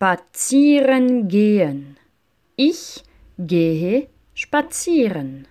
spazieren gehen. Ich gehe spazieren.